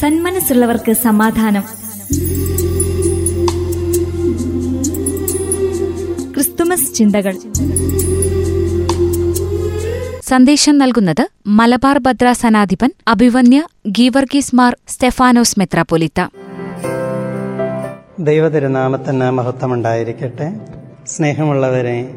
സന്മനസ്സുള്ളവർക്ക് സമാധാനം. ക്രിസ്തുമസ് ചിന്തകൾ. സന്ദേശം നൽകുന്നത് മലബാർ ഭദ്രാസനാധിപൻ അഭിവന്യ ഗീവർഗീസ് മാർ സ്റ്റെഫാനോസ് മെത്രാപൊലിത്ത ദൈവതിരുനാമത്തിന് മഹത്വമുണ്ടായിരിക്കട്ടെ. സ്നേഹമുള്ളവരെ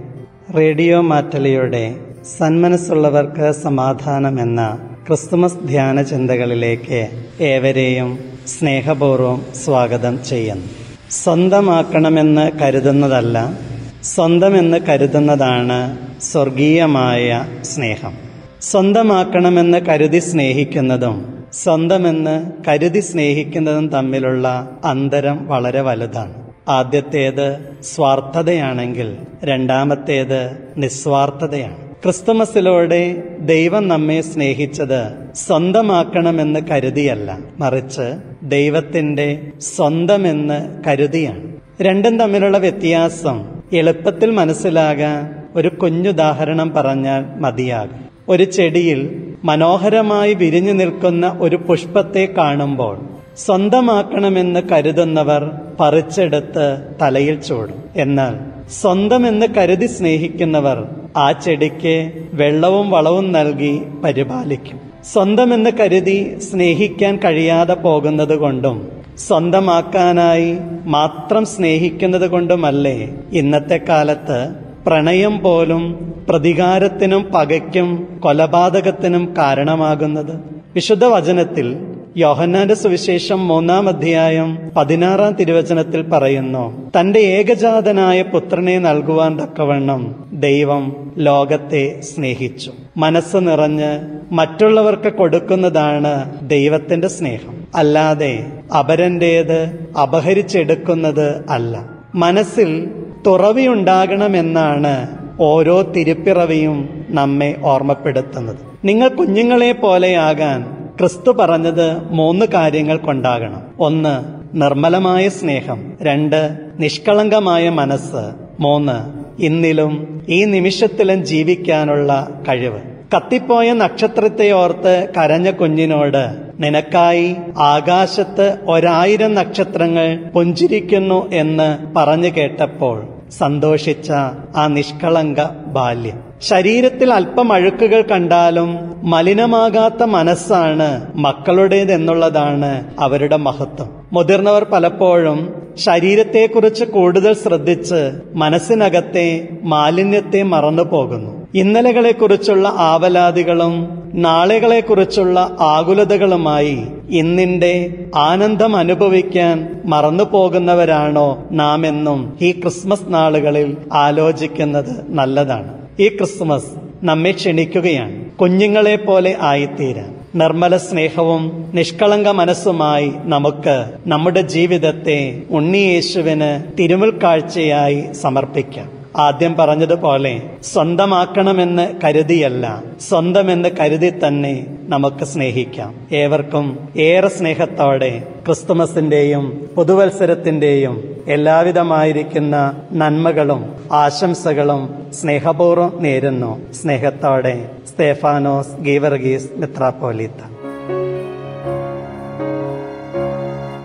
റേഡിയോ മാറ്റലിയുടെ സന്മനസ്സുള്ളവർക്ക് സമാധാനം എന്ന ക്രിസ്തുമസ് ധ്യാന ചിന്തകളിലേക്ക് ഏവരെയും സ്നേഹപൂർവം സ്വാഗതം ചെയ്യുന്നു. സ്വന്തമാക്കണമെന്ന് കരുതുന്നതല്ല സ്വന്തമെന്ന് കരുതുന്നതാണ് സ്വർഗീയമായ സ്നേഹം. സ്വന്തമാക്കണമെന്ന് കരുതി സ്നേഹിക്കുന്നതും സ്വന്തമെന്ന് കരുതി സ്നേഹിക്കുന്നതും തമ്മിലുള്ള അന്തരം വളരെ വലുതാണ്. ആദ്യത്തേത് സ്വാർത്ഥതയാണെങ്കിൽ രണ്ടാമത്തേത് നിസ്വാർത്ഥതയാണ്. ക്രിസ്തുമസിലൂടെ ദൈവം നമ്മെ സ്നേഹിച്ചത് സ്വന്തമാക്കണമെന്ന് കരുതിയല്ല മറിച്ച് ദൈവത്തിന്റെ സ്വന്തമെന്ന് കരുതിയാണ്. രണ്ടും തമ്മിലുള്ള വ്യത്യാസം എളുപ്പത്തിൽ മനസ്സിലാകാൻ ഒരു കുഞ്ഞുദാഹരണം പറഞ്ഞാൽ മതിയാകും. ഒരു ചെടിയിൽ മനോഹരമായി വിരിഞ്ഞു നിൽക്കുന്ന ഒരു പുഷ്പത്തെ കാണുമ്പോൾ സ്വന്തമാക്കണമെന്ന് കരുതുന്നവർ പറിച്ചെടുത്ത് തലയിൽ ചൂടും. എന്നാൽ സ്വന്തമെന്ന് കരുതി സ്നേഹിക്കുന്നവർ ആ ചെടിക്ക് വെള്ളവും വളവും നൽകി പരിപാലിക്കും. സ്വന്തമെന്ന് കരുതി സ്നേഹിക്കാൻ കഴിയാതെ പോകുന്നത് കൊണ്ടും സ്വന്തമാക്കാനായി മാത്രം സ്നേഹിക്കുന്നത് കൊണ്ടുമല്ലേ ഇന്നത്തെ കാലത്ത് പ്രണയം പോലും പ്രതികാരത്തിനും പകയ്ക്കും കൊലപാതകത്തിനും കാരണമാകുന്നത്? വിശുദ്ധ വചനത്തിൽ യോഹന്നാന്റെ സുവിശേഷം മൂന്നാം അധ്യായം പതിനാറാം തിരുവചനത്തിൽ പറയുന്നു തന്റെ ഏകജാതനായ പുത്രനെ നൽകുവാൻ തക്കവണ്ണം ദൈവം ലോകത്തെ സ്നേഹിച്ചു. മനസ്സ് നിറഞ്ഞ് മറ്റുള്ളവർക്ക് കൊടുക്കുന്നതാണ് ദൈവത്തിന്റെ സ്നേഹം. അല്ലാതെ അപരന്റേത് അപഹരിച്ചെടുക്കുന്നത് അല്ല. മനസ്സിൽ തുറവിയുണ്ടാകണമെന്നാണ് ഓരോ തിരുപ്പിറവിയും നമ്മെ ഓർമ്മപ്പെടുത്തുന്നത്. നിങ്ങൾ കുഞ്ഞുങ്ങളെ പോലെയാകാൻ ക്രിസ്തു പറഞ്ഞത് മൂന്ന് കാര്യങ്ങൾ കൊണ്ടാകണം. ഒന്ന് നിർമ്മലമായ സ്നേഹം. രണ്ട് നിഷ്കളങ്കമായ മനസ്സ്. മൂന്ന് ഇന്നിലും ഈ നിമിഷത്തിലും ജീവിക്കാനുള്ള കഴിവ്. കത്തിപ്പോയ നക്ഷത്രത്തെ ഓർത്ത് കരഞ്ഞ കുഞ്ഞിനോട് നിനക്കായി ആകാശത്ത് ഒരായിരം നക്ഷത്രങ്ങൾ പുഞ്ചിരിക്കുന്നു എന്ന് പറഞ്ഞു കേട്ടപ്പോൾ സന്തോഷിച്ച ആ നിഷ്കളങ്ക ബാല്യം. ശരീരത്തിൽ അല്പം അഴുക്കുകൾ കണ്ടാലും മലിനമാകാത്ത മനസ്സാണ് മക്കളുടേതെന്നുള്ളതാണ് അവരുടെ മഹത്വം. മുതിർന്നവർ പലപ്പോഴും ശരീരത്തെക്കുറിച്ച് കൂടുതൽ ശ്രദ്ധിച്ച് മനസ്സിനകത്തെ മാലിന്യത്തെ മറന്നു പോകുന്നു. ഇന്നലകളെക്കുറിച്ചുള്ള ആവലാതികളും നാളെകളെക്കുറിച്ചുള്ള ആകുലതകളുമായി ഇന്നിന്റെ ആനന്ദം അനുഭവിക്കാൻ മറന്നു പോകുന്നവരാണോ നാം എന്നും ഈ ക്രിസ്മസ് നാളുകളിൽ ആലോചിക്കുന്നത് നല്ലതാണ്. ഈ ക്രിസ്മസ് നമ്മെ ക്ഷണിക്കുകയാണ്. കുഞ്ഞുങ്ങളെ പോലെ ആയിത്തീരാൻ. നിർമ്മല സ്നേഹവും നിഷ്കളങ്ക മനസ്സുമായി നമുക്ക് നമ്മുടെ ജീവിതത്തെ ഉണ്ണിയേശുവിന് തിരുമുൽ കാഴ്ചയായി സമർപ്പിക്കാം. ആദ്യം പറഞ്ഞതുപോലെ സ്വന്തമാക്കണമെന്ന് കരുതിയല്ല സ്വന്തമെന്ന് കരുതി തന്നെ നമുക്ക് സ്നേഹിക്കാം. ഏവർക്കും ഏറെ സ്നേഹത്തോടെ ക്രിസ്തുമസിന്റെയും പുതുവത്സരത്തിന്റെയും എല്ലാവിധമായിരിക്കുന്ന നന്മകളും ആശംസകളും സ്നേഹപൂർവം നേരുന്നു. സ്നേഹത്തോടെ സ്തേഫാനോസ് ഗീവർഗീസ് മിത്രാപ്പോലീത്ത.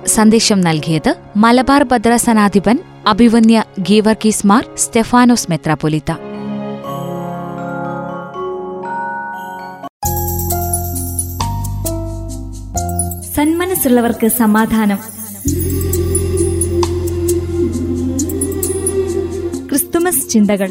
സന്ദേശം നൽകിയത് മലബാർ ഭദ്രാസനാധിപൻ അഭിവന്യ ഗീവർഗീസ് മാർ സ്റ്റെഫാനോസ് മെത്രാപൊലിത്ത സന്മനസ്സുള്ളവർക്ക് സമാധാനം. ക്രിസ്തുമസ് ചിന്തകൾ.